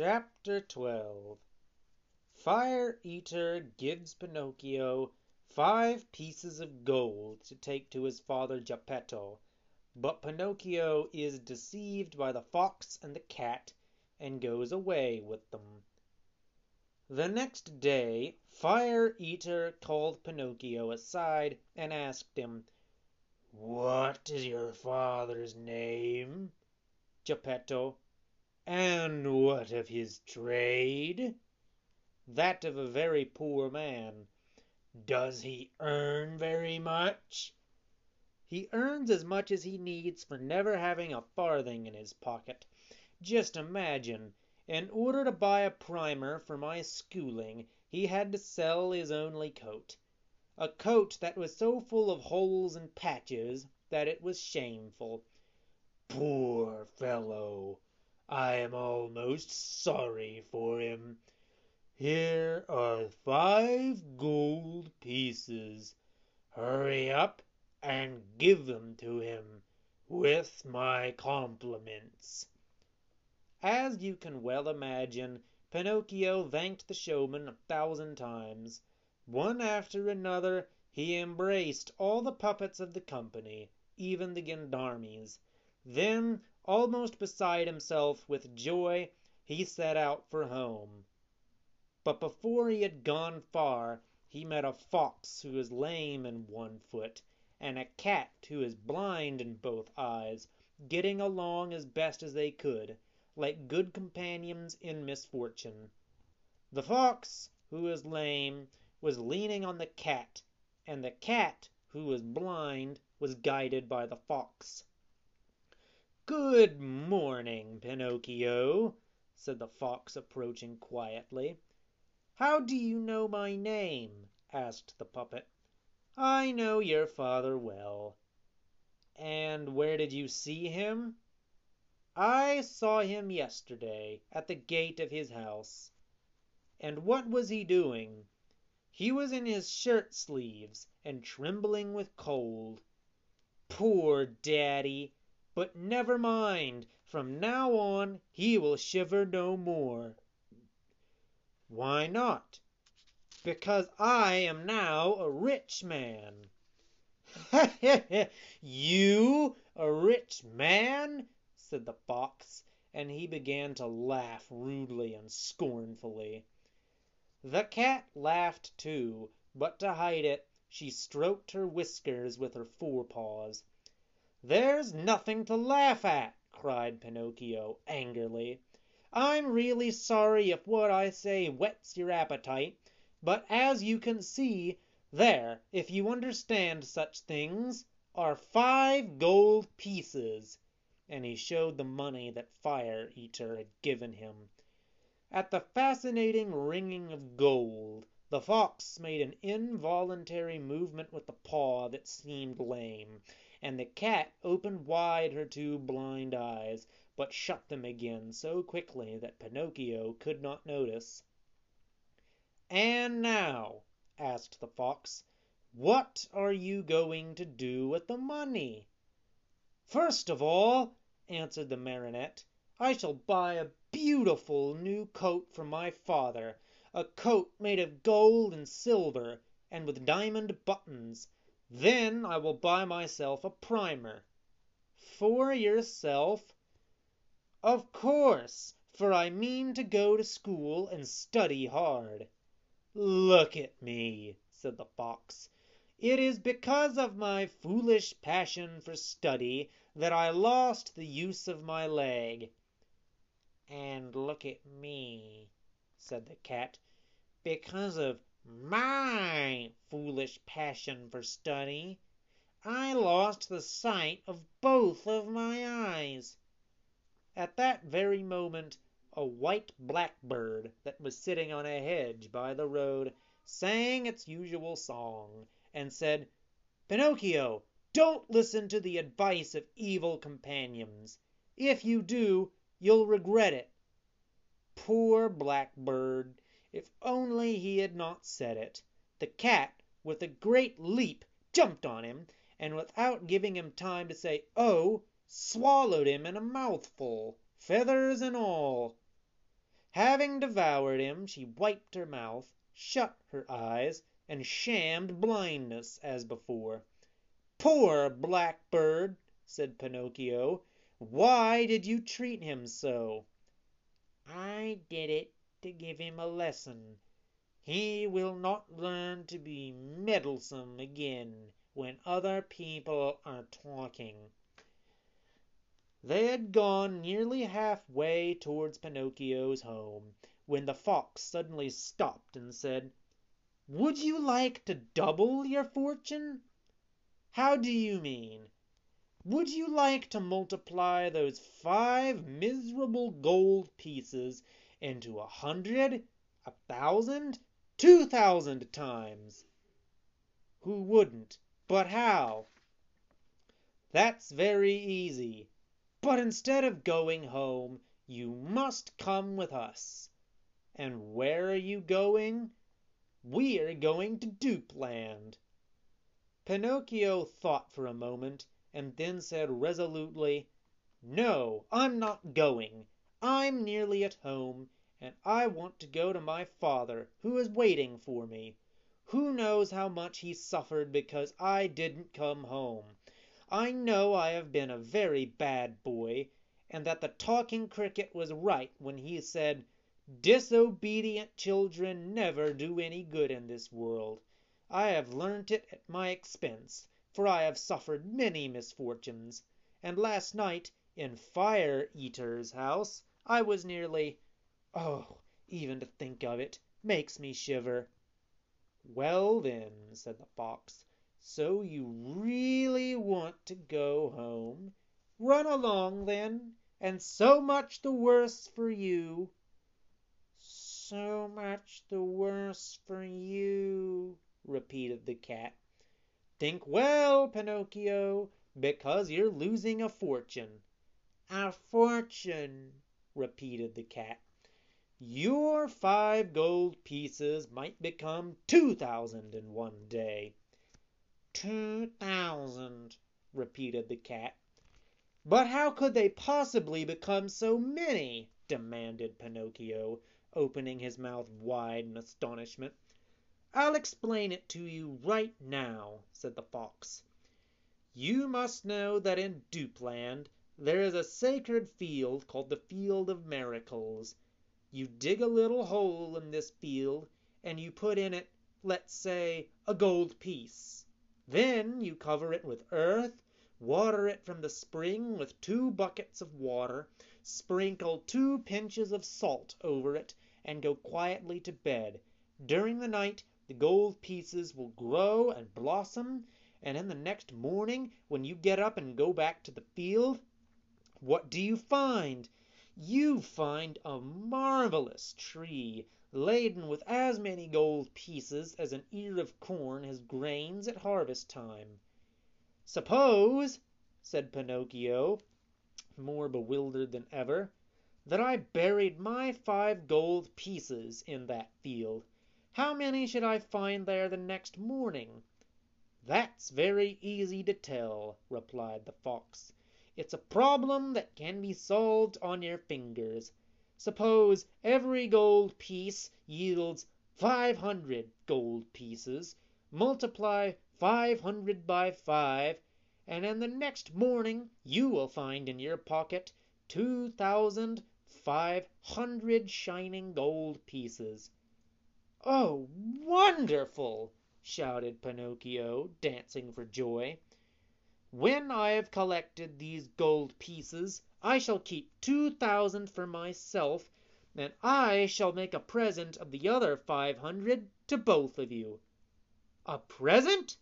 Chapter 12 Fire Eater gives Pinocchio five pieces of gold to take to his father Geppetto, but Pinocchio is deceived by the fox and the cat and goes away with them. The next day Fire Eater called Pinocchio aside and asked him, "What is your father's name?" "Geppetto." "And what of his trade?" "That of a very poor man." "Does he earn very much?" "He earns as much as he needs for never having a farthing in his pocket. Just imagine! In order to buy a primer for my schooling he had to sell his only coat a coat that was so full of holes and patches that it was shameful." "Poor fellow! I am almost sorry for him. Here are five gold pieces. Hurry up and give them to him, with my compliments." As you can well imagine, Pinocchio thanked the showman a thousand times. One after another he embraced all the puppets of the company, even the gendarmes. Then, almost beside himself with joy, he set out for home. But before he had gone far he met a fox who was lame in one foot, and a cat who was blind in both eyes, getting along as best as they could like good companions in misfortune. The fox, who was lame, was leaning on the cat, and the cat, who was blind, was guided by the fox. "Good morning, Pinocchio," said the fox, approaching quietly. "How do you know my name?" asked the puppet. "I know your father well." "And where did you see him?" "I saw him yesterday at the gate of his house." "And what was he doing?" "He was in his shirt sleeves and trembling with cold." "Poor daddy! But never mind, from now on he will shiver no more." "Why not?" "Because I am now a rich man." "You a rich man!" said the fox, and he began to laugh rudely and scornfully. The cat laughed too, but to hide it she stroked her whiskers with her fore paws. "There's nothing to laugh at!" cried Pinocchio angrily. "I'm really sorry if what I say whets your appetite, but as you can see, there, if you understand such things, are five gold pieces and he showed the money that Fire Eater had given him. At the fascinating ringing of gold, the fox made an involuntary movement with the paw that seemed lame, and the cat opened wide her two blind eyes, but shut them again so quickly that Pinocchio could not notice. "And now," asked the fox, "what are you going to do with the money?" "First of all," answered the Marionette, "I shall buy a beautiful new coat for my father, a coat made of gold and silver, and with diamond buttons. Then I will buy myself a primer." "For yourself?" "Of course, for I mean to go to school and study hard." "Look at me," said the fox. It is because of my foolish passion for study that I lost the use of my leg." "And look at me," said the cat. "Because of my foolish passion for study, I lost the sight of both of my eyes." At that very moment a white blackbird that was sitting on a hedge by the road sang its usual song and said, "Pinocchio, don't listen to the advice of evil companions. If you do, you'll regret it." Poor Blackbird! If only he had not said it! The cat, with a great leap, jumped on him, and without giving him time to say "Oh!" swallowed him in a mouthful, feathers and all. Having devoured him, she wiped her mouth, shut her eyes, and shammed blindness as before. "Poor Blackbird!" said Pinocchio. "Why did you treat him so?" "I did it to give him a lesson. He will not learn to be meddlesome again when other people are talking." They had gone nearly half way towards Pinocchio's home when the Fox suddenly stopped and said: "Would you like to double your fortune?" "How do you mean?" "Would you like to multiply those five miserable gold pieces into a hundred, a thousand, two thousand times?" "Who wouldn't? But how?" "That's very easy. But instead of going home, you must come with us." "And where are you going?" "We are going to Dupeland." Pinocchio thought for a moment and then said resolutely: "No, I'm not going. I'm nearly at home, and I want to go to my father, who is waiting for me. Who knows how much he suffered because I didn't come home? I know I have been a very bad boy, and that the Talking Cricket was right when he said, 'Disobedient children never do any good in this world.' I have learnt it at my expense, for I have suffered many misfortunes, and last night in Fire eater's house I was nearly oh! even to think of it makes me shiver." "Well, then," said the Fox, "so you really want to go home? Run along, then, and so much the worse for you." "So much the worse for you," repeated the cat. "Think well, Pinocchio, because you're losing a fortune." "A fortune!" Repeated the cat. "Your five gold pieces might become two thousand in one day." "Two thousand!" repeated the cat. "But how could they possibly become so many?" demanded Pinocchio, opening his mouth wide in astonishment. "I'll explain it to you right now," said the Fox. "You must know that in Dupeland there is a sacred field called the Field of Miracles. You dig a little hole in this field and you put in it, let's say, a gold piece. Then you cover it with earth, water it from the spring with two buckets of water, sprinkle two pinches of salt over it, and go quietly to bed. During the night the gold pieces will grow and blossom, and in the next morning when you get up and go back to the field, what do you find? You find a marvellous tree laden with as many gold pieces as an ear of corn has grains at harvest time." "Suppose," said Pinocchio, more bewildered than ever, "that I buried my five gold pieces in that field. How many should I find there the next morning?" "That's very easy to tell," replied the Fox. "It's a problem that can be solved on your fingers. Suppose every gold piece yields five hundred gold pieces, multiply five hundred by five, and in the next morning you will find in your pocket two thousand five hundred shining gold pieces. "Oh, wonderful!" shouted Pinocchio, dancing for joy. "When I have collected these gold pieces I shall keep two thousand for myself, and I shall make a present of the other five hundred to both of you." "A present?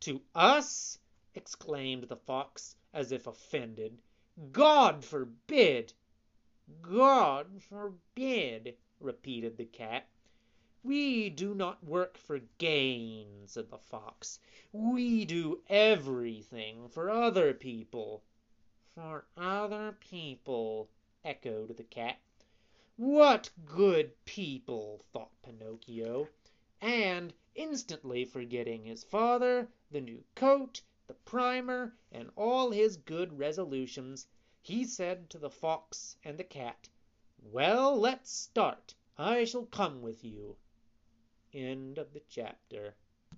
To us?" exclaimed the Fox, as if offended. "God forbid!" "God forbid!" repeated the cat. "We do not work for gain," said the Fox. "We do everything for other people." "For other people," echoed the cat. "What good people!" thought Pinocchio, and, instantly forgetting his father, the new coat, the primer, and all his good resolutions, he said to the Fox and the cat, Well, let's start. I shall come with you. End of the chapter.